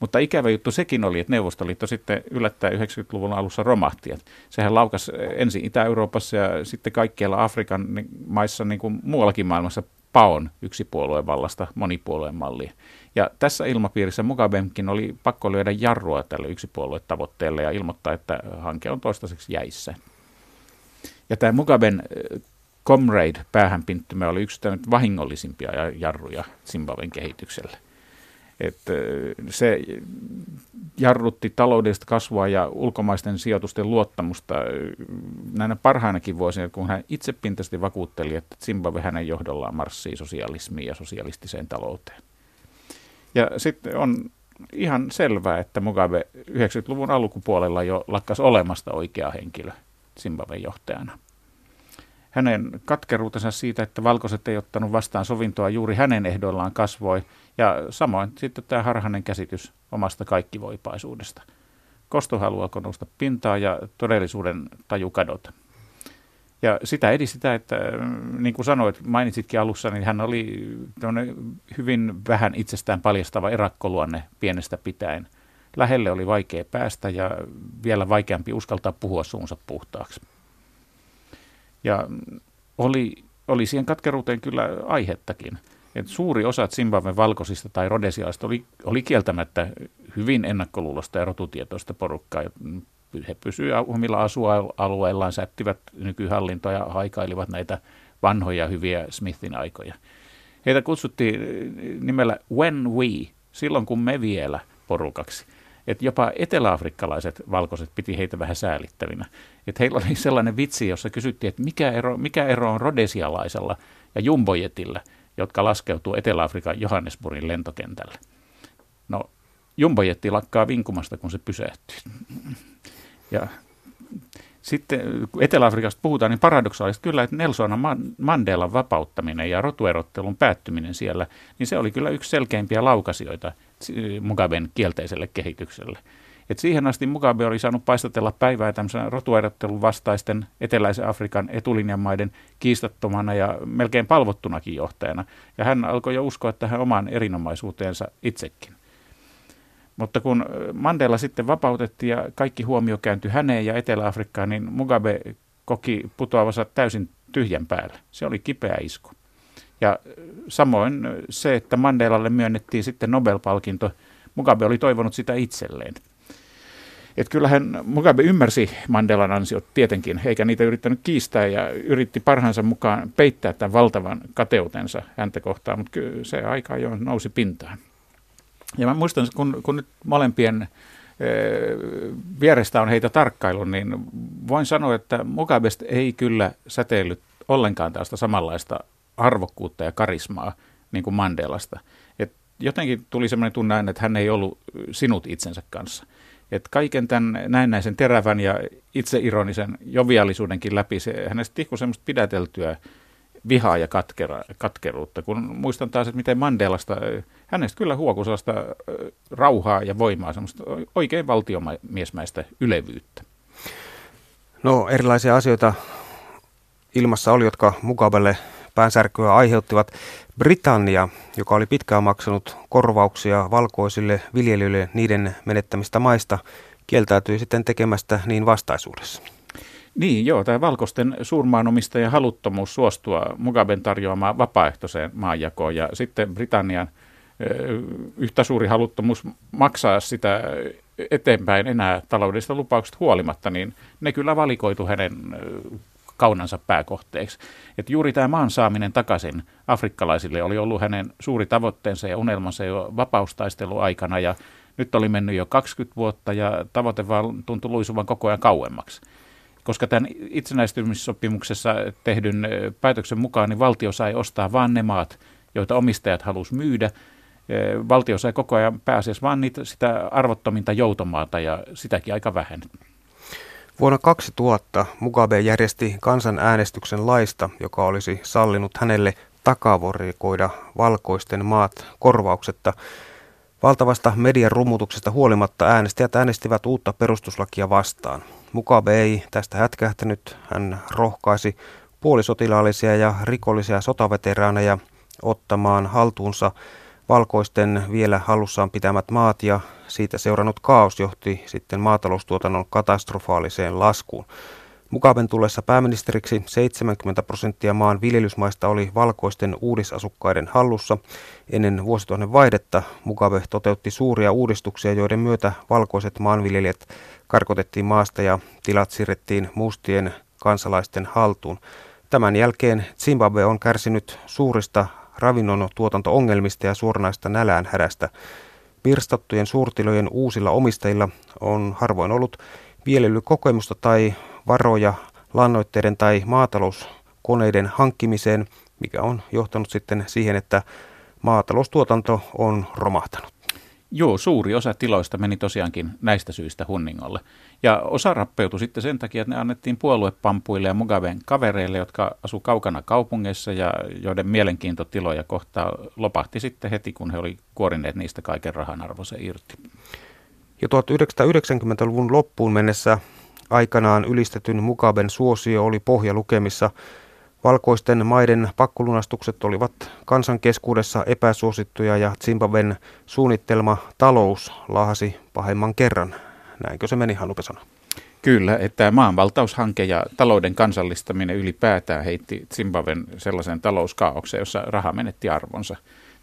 Mutta ikävä juttu sekin oli, että Neuvostoliitto sitten yllättäen 90-luvun alussa romahti. Sehän laukasi ensin Itä-Euroopassa ja sitten kaikkialla Afrikan maissa, niin kuin muuallakin maailmassa, paon yksipuolueen vallasta monipuolueen malliin. Ja tässä ilmapiirissä Mugabemkin oli pakko lyödä jarrua tälle yksipuoluetavoitteelle ja ilmoittaa, että hanke on toistaiseksi jäissä. Ja tämä Mugaben Comrade päähänpinttymä oli yksi vahingollisimpia jarruja Zimbabwen kehitykselle. Et eh, se jarrutti taloudellista kasvua ja ulkomaisten sijoitusten luottamusta näinä parhainakin vuosina, kun hän itsepintaisesti vakuutteli, että Zimbabwe hänen johdollaan marssii sosialismiin ja sosialistiseen talouteen. Ja sitten on ihan selvää, että Mugabe 90-luvun alkupuolella jo lakkas olemasta oikea henkilö Zimbabwen johtajana. Hänen katkeruutensa siitä, että valkoiset ei ottanut vastaan sovintoa juuri hänen ehdoillaan kasvoi, ja samoin sitten tämä harhainen käsitys omasta kaikkivoipaisuudesta. Kosto haluaa nousta pintaa ja todellisuuden taju kadota. Ja sitä edi sitä, että niin kuin sanoit, mainitsitkin alussa, niin hän oli hyvin vähän itsestään paljastava erakkoluonne pienestä pitäen. Lähelle oli vaikea päästä ja vielä vaikeampi uskaltaa puhua suunsa puhtaaksi. Ja oli, oli siihen katkeruuteen kyllä aihettakin. Et suuri osa Zimbabwen valkoisista tai rodesiaista oli, oli kieltämättä hyvin ennakkoluulosta ja rotutietoista porukkaa he pysyivät omilla asualueillaan, sättivät nykyhallintoa ja haikailivat näitä vanhoja hyviä Smithin aikoja. Heitä kutsuttiin nimellä When We, silloin kun me vielä porukaksi. Et jopa eteläafrikkalaiset valkoiset piti heitä vähän säälittävinä. Et heillä oli sellainen vitsi, jossa kysyttiin, että mikä ero, mikä ero on rodesialaisella ja jumbojetillä, jotka laskeutuu Etelä-Afrikan Johannesburgin lentokentälle. No, jumbojetti lakkaa vinkumasta, kun se pysähtyy. Ja sitten kun Etelä-Afrikasta puhutaan, niin paradoksaalisesti kyllä, että Nelson Mandelan vapauttaminen ja rotuerottelun päättyminen siellä, niin se oli kyllä yksi selkeimpiä laukasioita Mugaben kielteiselle kehitykselle. Et siihen asti Mugabe oli saanut paistatella päivää tämmöisen rotuerottelun vastaisten eteläisen Afrikan etulinjan maiden kiistattomana ja melkein palvottunakin johtajana. Ja hän alkoi jo uskoa tähän omaan erinomaisuuteensa itsekin. Mutta kun Mandela sitten vapautettiin ja kaikki huomio kääntyi häneen ja Etelä-Afrikkaan, niin Mugabe koki putoavansa täysin tyhjän päälle. Se oli kipeä isku. Ja samoin se, että Mandelalle myönnettiin sitten Nobel-palkinto, Mugabe oli toivonut sitä itselleen. Et kyllähän Mugabe ymmärsi Mandelan ansiot tietenkin, eikä niitä yrittänyt kiistää ja yritti parhaansa mukaan peittää tämän valtavan kateutensa häntä kohtaan, mutta kyllä se aika jo nousi pintaan. Ja mä muistan, kun, kun nyt molempien vierestä on heitä tarkkailu, niin voin sanoa, että Mugabesta ei kyllä säteillyt ollenkaan tästä samanlaista arvokkuutta ja karismaa niin kuin Mandelasta. Et jotenkin tuli sellainen tunne että hän ei ollut sinut itsensä kanssa. Et kaiken tämän näennäisen terävän ja itseironisen jovialisuudenkin läpi se, hänestä tihkui semmoista pidäteltyä vihaa ja katkera, katkeruutta. Kun muistan taas, että miten Mandelasta, hänestä kyllä huokui sellaista rauhaa ja voimaa, semmoista oikein valtiomiesmäistä ylevyyttä. No erilaisia asioita ilmassa oli, jotka Mugabelle päänsärkyä aiheuttivat. Britannia, joka oli pitkään maksanut korvauksia valkoisille viljelijöille niiden menettämistä maista, kieltäytyi sitten tekemästä niin vastaisuudessa. Niin, joo, tämä valkoisten suurmaanomistajan haluttomuus suostua Mugaben tarjoamaan vapaaehtoiseen maanjakoon ja sitten Britannian yhtä suuri haluttomuus maksaa sitä eteenpäin enää taloudellisista lupauksista huolimatta, niin ne kyllä valikoitu hänen kaunansa pääkohteeksi. Et juuri tämä maan saaminen takaisin afrikkalaisille oli ollut hänen suuri tavoitteensa ja unelmansa jo aikana ja nyt oli mennyt jo 20 vuotta ja tavoite vaan tuntui luisuvan koko ajan kauemmaksi. Koska tämän itsenäistymissopimuksessa tehdyn päätöksen mukaan niin valtio sai ostaa vain ne maat, joita omistajat halusivat myydä. Valtio sai koko ajan pääasiassa vain niitä, sitä arvottominta joutomaata ja sitäkin aika vähän. Vuonna 2000 Mugabe järjesti kansanäänestyksen laista, joka olisi sallinut hänelle takavorikoida valkoisten maat korvauksetta. Valtavasta median rumutuksesta huolimatta äänestäjät äänestivät uutta perustuslakia vastaan. Mugabe ei tästä hätkähtänyt. Hän rohkaisi puolisotilaallisia ja rikollisia sotaveteraaneja ottamaan haltuunsa valkoisten vielä hallussaan pitämät maat ja siitä seurannut kaos johti sitten maataloustuotannon katastrofaaliseen laskuun. Mukaben tullessa pääministeriksi 70 prosenttia maan viljelysmaista oli valkoisten uudisasukkaiden hallussa. Ennen vuosituhannen vaihdetta Mugabe toteutti suuria uudistuksia, joiden myötä valkoiset maanviljelijät karkotettiin maasta ja tilat siirrettiin mustien kansalaisten haltuun. Tämän jälkeen Zimbabwe on kärsinyt suurista ravinnon tuotanto-ongelmista ja suoranaista nälään hädästä. Pirstattujen suurtilojen uusilla omistajilla on harvoin ollut viljelykokemusta tai varoja lannoitteiden tai maatalouskoneiden hankkimiseen, mikä on johtanut sitten siihen, että maataloustuotanto on romahtanut. Joo, suuri osa tiloista meni tosiaankin näistä syistä hunningolle. Ja osa rappeutui sitten sen takia, että ne annettiin puoluepampuille ja Mugaben kavereille, jotka asu kaukana kaupungeissa ja joiden mielenkiinto tiloja kohtaa lopahti sitten heti, kun he oli kuorineet niistä kaiken rahan arvonsa irti. Jo 1990-luvun loppuun mennessä aikanaan ylistetyn Mugaben suosio oli pohjalukemissa – Valkoisten maiden pakkolunastukset olivat kansan keskuudessa epäsuosittuja ja Zimbabwen suunnittelma talous laahasi pahemman kerran. Näinkö se meni, Hanupesana? Kyllä, että maanvaltaushanke ja talouden kansallistaminen ylipäätään heitti Zimbabwen sellaisen talouskaauksen, jossa raha menetti arvonsa.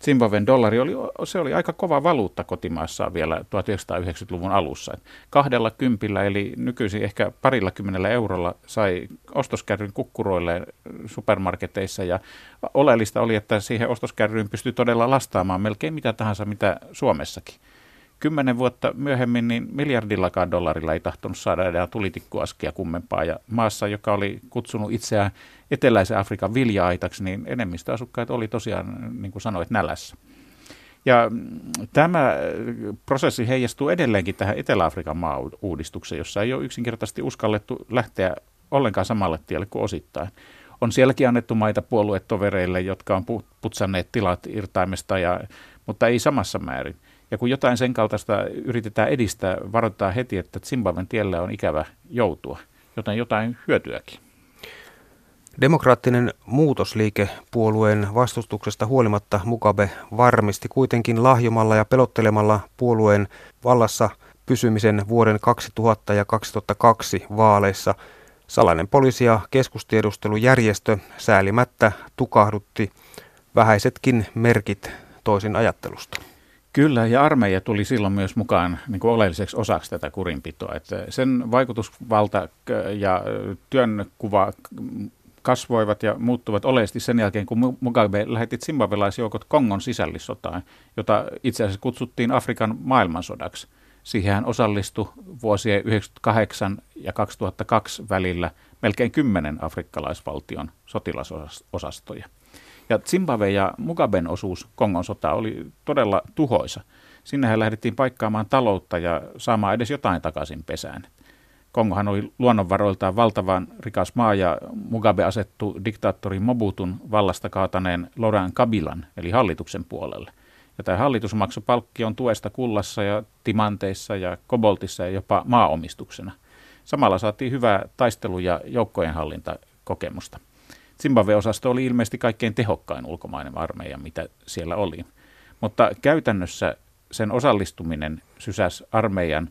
Zimbabwen dollari oli, se oli aika kova valuutta kotimaassa vielä 1990-luvun alussa. Kahdella kympillä eli nykyisin ehkä parilla kymmenellä eurolla sai ostoskärryn kukkuroille supermarketeissa ja oleellista oli, että siihen ostoskärryyn pystyi todella lastaamaan melkein mitä tahansa mitä Suomessakin. Kymmenen vuotta myöhemmin niin miljardillakaan dollarilla ei tahtonut saada enää tulitikkuaskia kummempaa. Ja maassa, joka oli kutsunut itseään eteläisen Afrikan vilja-aitaksi, niin enemmistö asukkaat oli tosiaan, niin kuin sanoit, nälässä. Ja tämä prosessi heijastuu edelleenkin tähän Etelä-Afrikan maa-uudistukseen, jossa ei ole yksinkertaisesti uskallettu lähteä ollenkaan samalle tielle kuin osittain. On sielläkin annettu maita puoluetovereille, jotka on putsanneet tilat irtaimesta, ja, mutta ei samassa määrin. Ja kun jotain sen kaltaista yritetään edistää, varoittaa heti, että Zimbabwen tiellä on ikävä joutua, joten jotain hyötyäkin. Demokraattinen muutosliike puolueen vastustuksesta huolimatta Mugabe varmisti kuitenkin lahjomalla ja pelottelemalla puolueen vallassa pysymisen vuoden 2000 ja 2002 vaaleissa. Salainen poliisi ja keskustiedustelujärjestö säälimättä tukahdutti vähäisetkin merkit toisin ajattelusta. Kyllä, ja armeija tuli silloin myös mukaan niin kuin oleelliseksi osaksi tätä kurinpitoa. Että sen vaikutusvalta ja työnkuva kasvoivat ja muuttuvat oleellisesti sen jälkeen, kun Mugabe lähetti zimbabwelaisjoukot Kongon sisällissotaan, jota itse asiassa kutsuttiin Afrikan maailmansodaksi. Siihen osallistui vuosien 1998 ja 2002 välillä melkein kymmenen afrikkalaisvaltion sotilasosastoja. Ja Zimbabwe ja Mugaben osuus Kongon sota oli todella tuhoisa. Sinnehän lähdettiin paikkaamaan taloutta ja saamaan edes jotain takaisin pesään. Kongohan oli luonnonvaroiltaan valtavan rikas maa ja Mugabe asettu diktaattori Mobutun vallasta kaataneen Laurent Kabilan eli hallituksen puolelle. Ja tämä hallitus maksoi palkkion tuesta kullassa ja timanteissa ja koboltissa ja jopa maaomistuksena. Samalla saatiin hyvää taistelu- ja joukkojenhallintakokemusta. Zimbabwe-osasto oli ilmeisesti kaikkein tehokkain ulkomainen armeija, mitä siellä oli. Mutta käytännössä sen osallistuminen sysäsi armeijan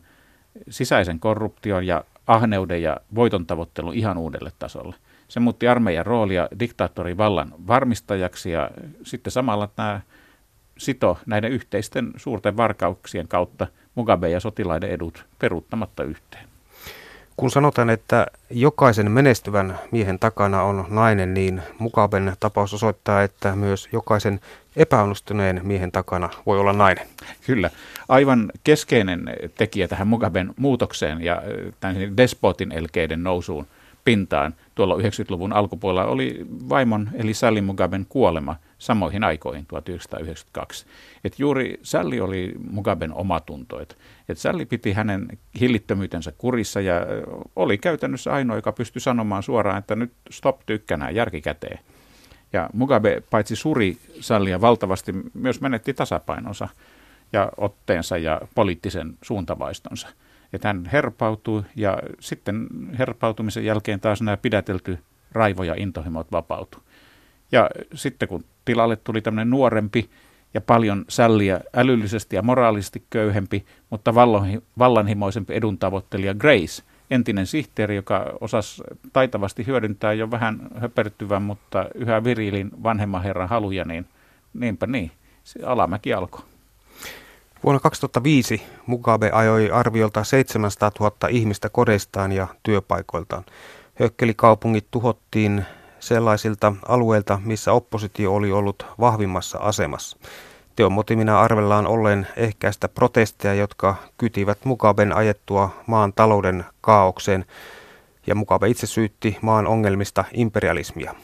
sisäisen korruption ja ahneuden ja voiton tavoittelun ihan uudelle tasolle. Se muutti armeijan roolia diktaattorin vallan varmistajaksi ja sitten samalla nämä sito näiden yhteisten suurten varkauksien kautta Mugabe ja sotilaiden edut peruuttamatta yhteen. Kun sanotaan, että jokaisen menestyvän miehen takana on nainen, niin Mugaben tapaus osoittaa, että myös jokaisen epäonnistuneen miehen takana voi olla nainen. Kyllä. Aivan keskeinen tekijä tähän Mugaben muutokseen ja despotin elkeiden nousuun pintaan tuolla 90-luvun alkupuolella oli vaimon eli Sally Mugaben kuolema samoihin aikoihin 1992. Et juuri Sally oli Mugaben omatunto. Et, et Sally piti hänen hillittömyytensä kurissa ja oli käytännössä ainoa, joka pystyi sanomaan suoraan, että nyt stop tykkänään järkikäteen. Ja Mugabe paitsi suri Sallia valtavasti, myös menetti tasapainonsa ja otteensa ja poliittisen suuntavaistonsa. Että hän herpautui ja sitten herpautumisen jälkeen taas nämä pidätelty raivo ja intohimot vapautui. Ja sitten kun tilalle tuli tämmöinen nuorempi ja paljon sälliä älyllisesti ja moraalisesti köyhempi, mutta vallanhimoisempi eduntavoittelija Grace, entinen sihteeri, joka osasi taitavasti hyödyntää jo vähän höpertyvän, mutta yhä virilin vanhemman herran haluja, niin niinpä niin, se alamäki alkoi. Vuonna 2005 Mugabe ajoi arviolta 700 000 ihmistä kodeistaan ja työpaikoiltaan. Hökkelikaupungit tuhottiin sellaisilta alueilta, missä oppositio oli ollut vahvimmassa asemassa. Teon motimina arvellaan olleen ehkäistä protesteja, jotka kytivät Mugaben ajettua maan talouden kaaukseen, ja Mugabe itse syytti maan ongelmista imperialismia.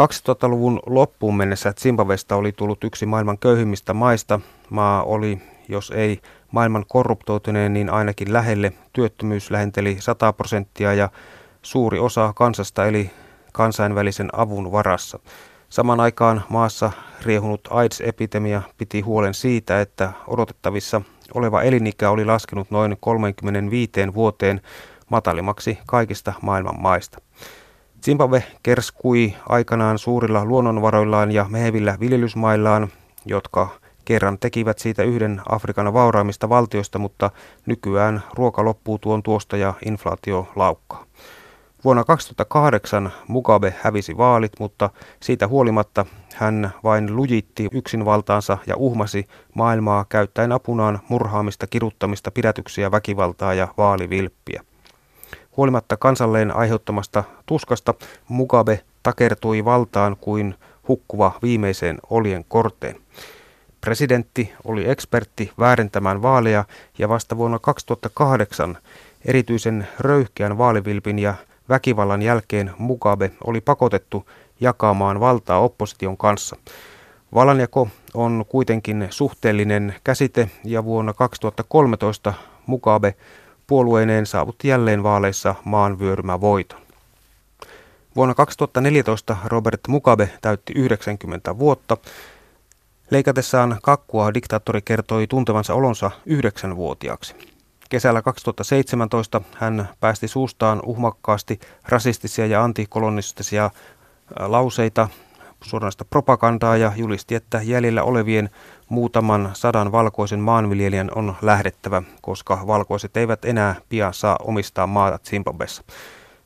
2000-luvun loppuun mennessä Zimbabwesta oli tullut yksi maailman köyhimmistä maista. Maa oli, jos ei maailman korruptoituneen, niin ainakin lähelle. Työttömyys lähenteli 100 prosenttia ja suuri osa kansasta eli kansainvälisen avun varassa. Saman aikaan maassa riehunut AIDS-epidemia piti huolen siitä, että odotettavissa oleva elinikä oli laskenut noin 35 vuoteen matalimmaksi kaikista maailman maista. Zimbabwe kerskui aikanaan suurilla luonnonvaroillaan ja mehevillä viljelysmaillaan, jotka kerran tekivät siitä yhden Afrikan vauraimmista valtioista, mutta nykyään ruoka loppuu tuon tuosta ja inflaatio laukkaa. Vuonna 2008 Mugabe hävisi vaalit, mutta siitä huolimatta hän vain lujitti yksinvaltaansa ja uhmasi maailmaa käyttäen apunaan murhaamista, kiruttamista, pidätyksiä, väkivaltaa ja vaalivilppiä. Huolimatta kansalleen aiheuttamasta tuskasta Mugabe takertui valtaan kuin hukkuva viimeiseen olien korteen. Presidentti oli ekspertti väärentämään vaaleja ja vasta vuonna 2008 erityisen röyhkeän vaalivilpin ja väkivallan jälkeen Mugabe oli pakotettu jakamaan valtaa opposition kanssa. Vallanjako on kuitenkin suhteellinen käsite ja vuonna 2013 Mugabe puolueineen saavutti jälleen vaaleissa maan voiton. Vuonna 2014 Robert Mugabe täytti 90 vuotta. Leikatessaan kakkua diktaattori kertoi tuntevansa olonsa yhdeksänvuotiaaksi. Kesällä 2017 hän päästi suustaan uhmakkaasti rasistisia ja antikolonistisia lauseita, suoranaista propagandaa ja julisti, että jäljellä olevien muutaman sadan valkoisen maanviljelijän on lähdettävä, koska valkoiset eivät enää pian saa omistaa maata Zimbabwessa.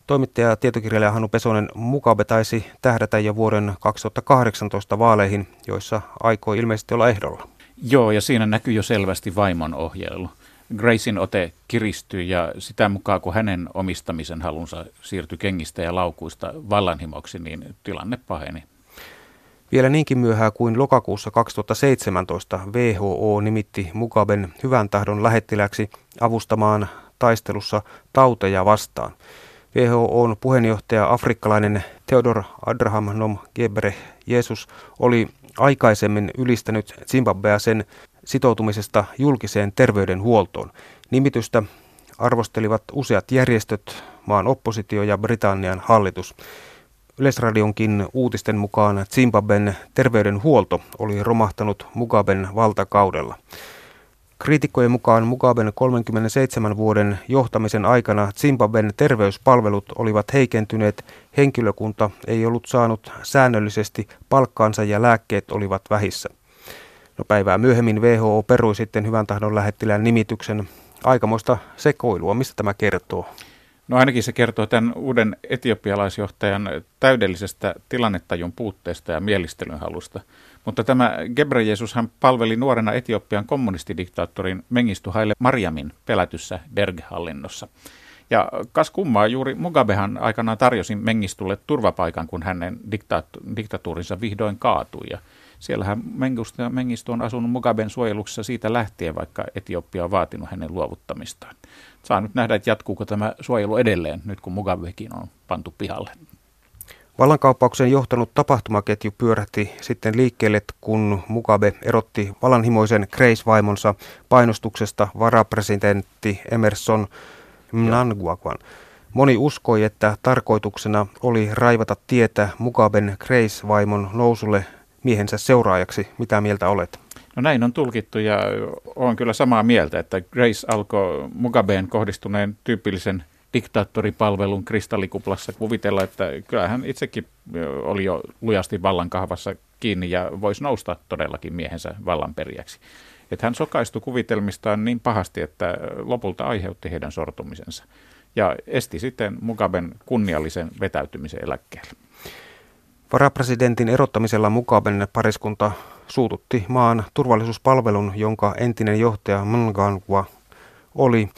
Toimittaja ja tietokirjailija Hannu Pesonen Mukabe taisi tähdätä jo vuoden 2018 vaaleihin, joissa aikoi ilmeisesti olla ehdolla. Joo, ja siinä näkyy jo selvästi vaimon ohjailu. Gracein ote kiristyi ja sitä mukaan, kun hänen omistamisen halunsa siirtyi kengistä ja laukuista vallanhimoksi, niin tilanne paheni. Vielä niinkin myöhään kuin lokakuussa 2017 WHO nimitti Mugaben hyvän tahdon lähettiläksi avustamaan taistelussa tauteja vastaan. WHOn puheenjohtaja afrikkalainen Theodor Abraham Nom Gebre Jesus oli aikaisemmin ylistänyt Zimbabwea sen sitoutumisesta julkiseen terveydenhuoltoon. Nimitystä arvostelivat useat järjestöt, maan oppositio ja Britannian hallitus. Yleisradionkin uutisten mukaan Zimbabwen terveydenhuolto oli romahtanut Mugaben valtakaudella. Kriitikkojen mukaan Mugaben 37 vuoden johtamisen aikana Zimbabwen terveyspalvelut olivat heikentyneet, henkilökunta ei ollut saanut säännöllisesti palkkaansa ja lääkkeet olivat vähissä. No päivää myöhemmin WHO perui sitten hyvän tahdon lähettilään nimityksen. Aikamoista sekoilua, mistä tämä kertoo? No ainakin se kertoo tämän uuden etiopialaisjohtajan täydellisestä tilannetajun puutteesta ja mielistelyn halusta. Mutta tämä Gebrejesus hän palveli nuorena Etiopian kommunistidiktaattorin Mengistu Haile Mariamin pelätyssä Derg-hallinnossa. Ja kas kummaa, juuri Mugabehan aikanaan tarjosi Mengistulle turvapaikan, kun hänen diktaat- diktatuurinsa vihdoin kaatui. Ja siellähän Mengistu, Mengistu on asunut Mugaben suojeluksessa siitä lähtien, vaikka Etiopia on vaatinut hänen luovuttamistaan. Saa nyt nähdä, että jatkuuko tämä suojelu edelleen, nyt kun Mugabekin on pantu pihalle. Vallankaappauksen johtanut tapahtumaketju pyörähti sitten liikkeelle, kun Mugabe erotti vallanhimoisen Grace-vaimonsa painostuksesta varapresidentti Emerson Mnangagwan. Moni uskoi, että tarkoituksena oli raivata tietä Mugaben Grace-vaimon nousulle miehensä seuraajaksi. Mitä mieltä olet? No näin on tulkittu ja olen kyllä samaa mieltä, että Grace alkoi Mugabeen kohdistuneen tyypillisen diktaattoripalvelun kristallikuplassa kuvitella, että kyllähän itsekin oli jo lujasti vallankahvassa kiinni ja voisi nousta todellakin miehensä vallanperijäksi. Että hän sokaistui kuvitelmistaan niin pahasti, että lopulta aiheutti heidän sortumisensa ja esti sitten Mugaben kunniallisen vetäytymisen eläkkeelle. Varapresidentin erottamisella Mugaben pariskunta suututti maan turvallisuuspalvelun, jonka entinen johtaja Mnangagwa oli.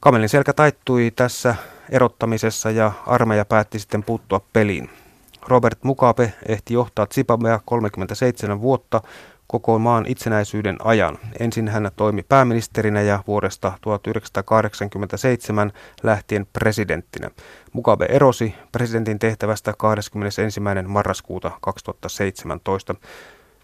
Kamelin selkä taittui tässä erottamisessa ja armeija päätti sitten puuttua peliin. Robert Mugabe ehti johtaa Zimbabwea 37 vuotta koko maan itsenäisyyden ajan. Ensin hän toimi pääministerinä ja vuodesta 1987 lähtien presidenttinä. Mugabe erosi presidentin tehtävästä 21. marraskuuta 2017.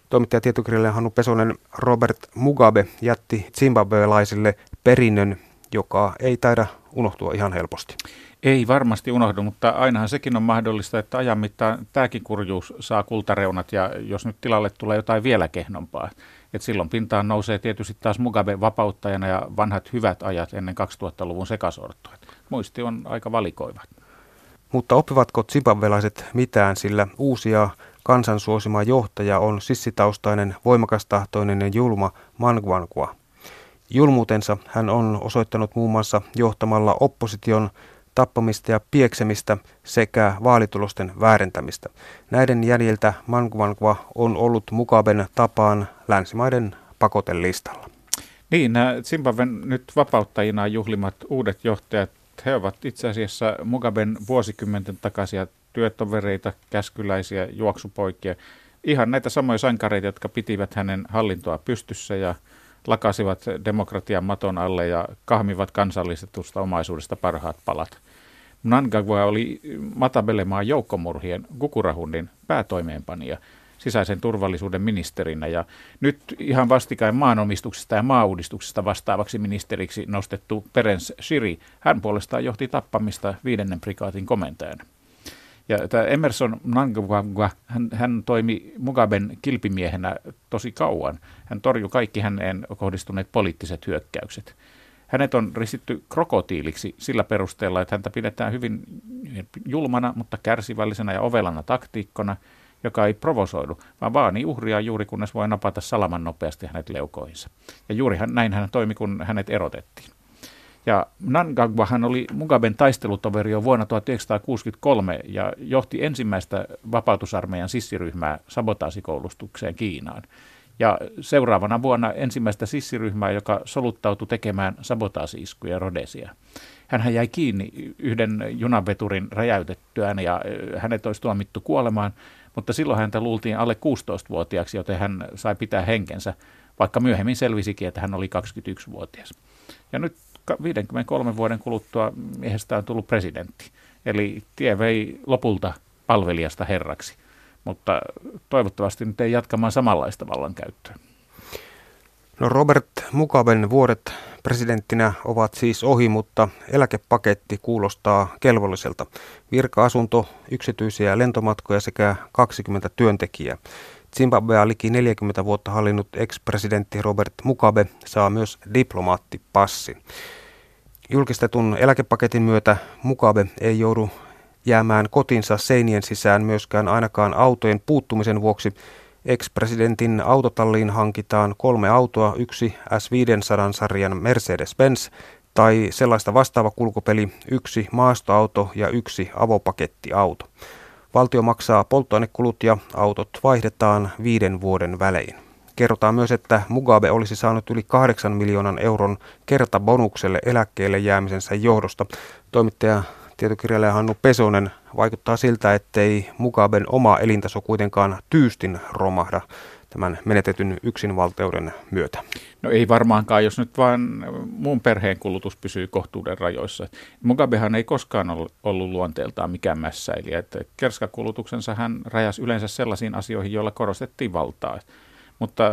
Toimittaja tietokirjailija Hannu Pesonen Robert Mugabe jätti zimbabwelaisille perinnön, joka ei taida unohtua ihan helposti. Ei varmasti unohdu, mutta ainahan sekin on mahdollista, että ajan mittaan tämäkin kurjuus saa kultareunat ja jos nyt tilalle tulee jotain vielä kehnompaa. Et silloin pintaan nousee tietysti taas Mugabe vapauttajana ja vanhat hyvät ajat ennen 2000-luvun sekasortoa. Muisti on aika valikoiva. Mutta oppivatko zimbabwelaiset mitään, sillä uusia kansansuosima johtaja on sissitaustainen, voimakastahtoinen ja julma Mangwangwa. Julmuutensa hän on osoittanut muun muassa johtamalla opposition tappamista ja pieksemistä sekä vaalitulosten väärentämistä. Näiden jäljiltä Mangwangwa on ollut Mugaben tapaan länsimaiden pakotelistalla. Niin, nämä Zimbabwen nyt vapauttajina juhlimat uudet johtajat, he ovat itse asiassa Mugaben vuosikymmenten takaisia työtovereita, käskyläisiä, juoksupoikia. Ihan näitä samoja sankareita, jotka pitivät hänen hallintoa pystyssä ja lakasivat demokratian maton alle ja kahmivat kansallistetusta omaisuudesta parhaat palat. Mnangagwa oli Matabelemaan joukkomurhien Kukurahundin päätoimeenpanija sisäisen turvallisuuden ministerinä ja nyt ihan vastikään maanomistuksesta ja maauudistuksesta vastaavaksi ministeriksi nostettu Perens Shiri, hän puolestaan johti tappamista viidennen prikaatin komentajana. Ja tämä Emerson Mnangagwa, hän, hän toimi Mugaben kilpimiehenä tosi kauan. Hän torjui kaikki häneen kohdistuneet poliittiset hyökkäykset. Hänet on ristitty krokotiiliksi sillä perusteella, että häntä pidetään hyvin julmana, mutta kärsivällisenä ja ovelana taktiikkona, joka ei provosoidu, vaan vaani uhria juuri kunnes voi napata salaman nopeasti hänet leukoihinsa. Ja juuri hän, näin hän toimi, kun hänet erotettiin. Ja Nangagwahan oli Mugaben taistelutoveri jo vuonna 1963 ja johti ensimmäistä vapautusarmeijan sissiryhmää sabotaasikoulustukseen Kiinaan. Ja seuraavana vuonna ensimmäistä sissiryhmää, joka soluttautui tekemään sabotaasi-iskuja Rodesia. Hän jäi kiinni yhden junaveturin räjäytettyään ja hänet olisi tuomittu kuolemaan, mutta silloin häntä luultiin alle 16-vuotiaaksi, joten hän sai pitää henkensä, vaikka myöhemmin selvisikin, että hän oli 21-vuotias. Ja nyt 53 vuoden kuluttua miehestä on tullut presidentti. Eli tie vei lopulta palvelijasta herraksi, mutta toivottavasti nyt ei jatkamaan samanlaista vallankäyttöä. No Robert Mugaben vuodet presidenttinä ovat siis ohi, mutta eläkepaketti kuulostaa kelvolliselta. Virka-asunto, yksityisiä lentomatkoja sekä 20 työntekijää. Zimbabwea liki 40 vuotta hallinnut ex-presidentti Robert Mugabe saa myös diplomaattipassin. Julkistetun eläkepaketin myötä Mugabe ei joudu jäämään kotinsa seinien sisään myöskään ainakaan autojen puuttumisen vuoksi. Ex-presidentin autotalliin hankitaan kolme autoa, yksi S500-sarjan Mercedes-Benz tai sellaista vastaava kulkupeli, yksi maastoauto ja yksi avopakettiauto. Valtio maksaa polttoainekulut ja autot vaihdetaan viiden vuoden välein. Kerrotaan myös, että Mugabe olisi saanut yli 8 miljoonan euron kertabonukselle eläkkeelle jäämisensä johdosta. Toimittaja tietokirjailija Hannu Pesonen vaikuttaa siltä, ettei Mugaben oma elintaso kuitenkaan tyystin romahda tämän menetetyn yksinvalteuden myötä? No ei varmaankaan, jos nyt vain muun perheen kulutus pysyy kohtuuden rajoissa. Mugabehan ei koskaan ollut luonteeltaan mikään mässäilijä. Että kerskakulutuksensa hän rajasi yleensä sellaisiin asioihin, joilla korostettiin valtaa. Mutta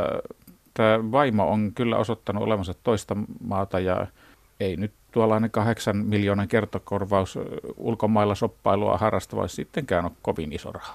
tämä vaimo on kyllä osoittanut olevansa toista maata ja ei nyt tuollainen kahdeksan miljoonan kertokorvaus ulkomailla soppailua harrastava sittenkään ole kovin iso raha.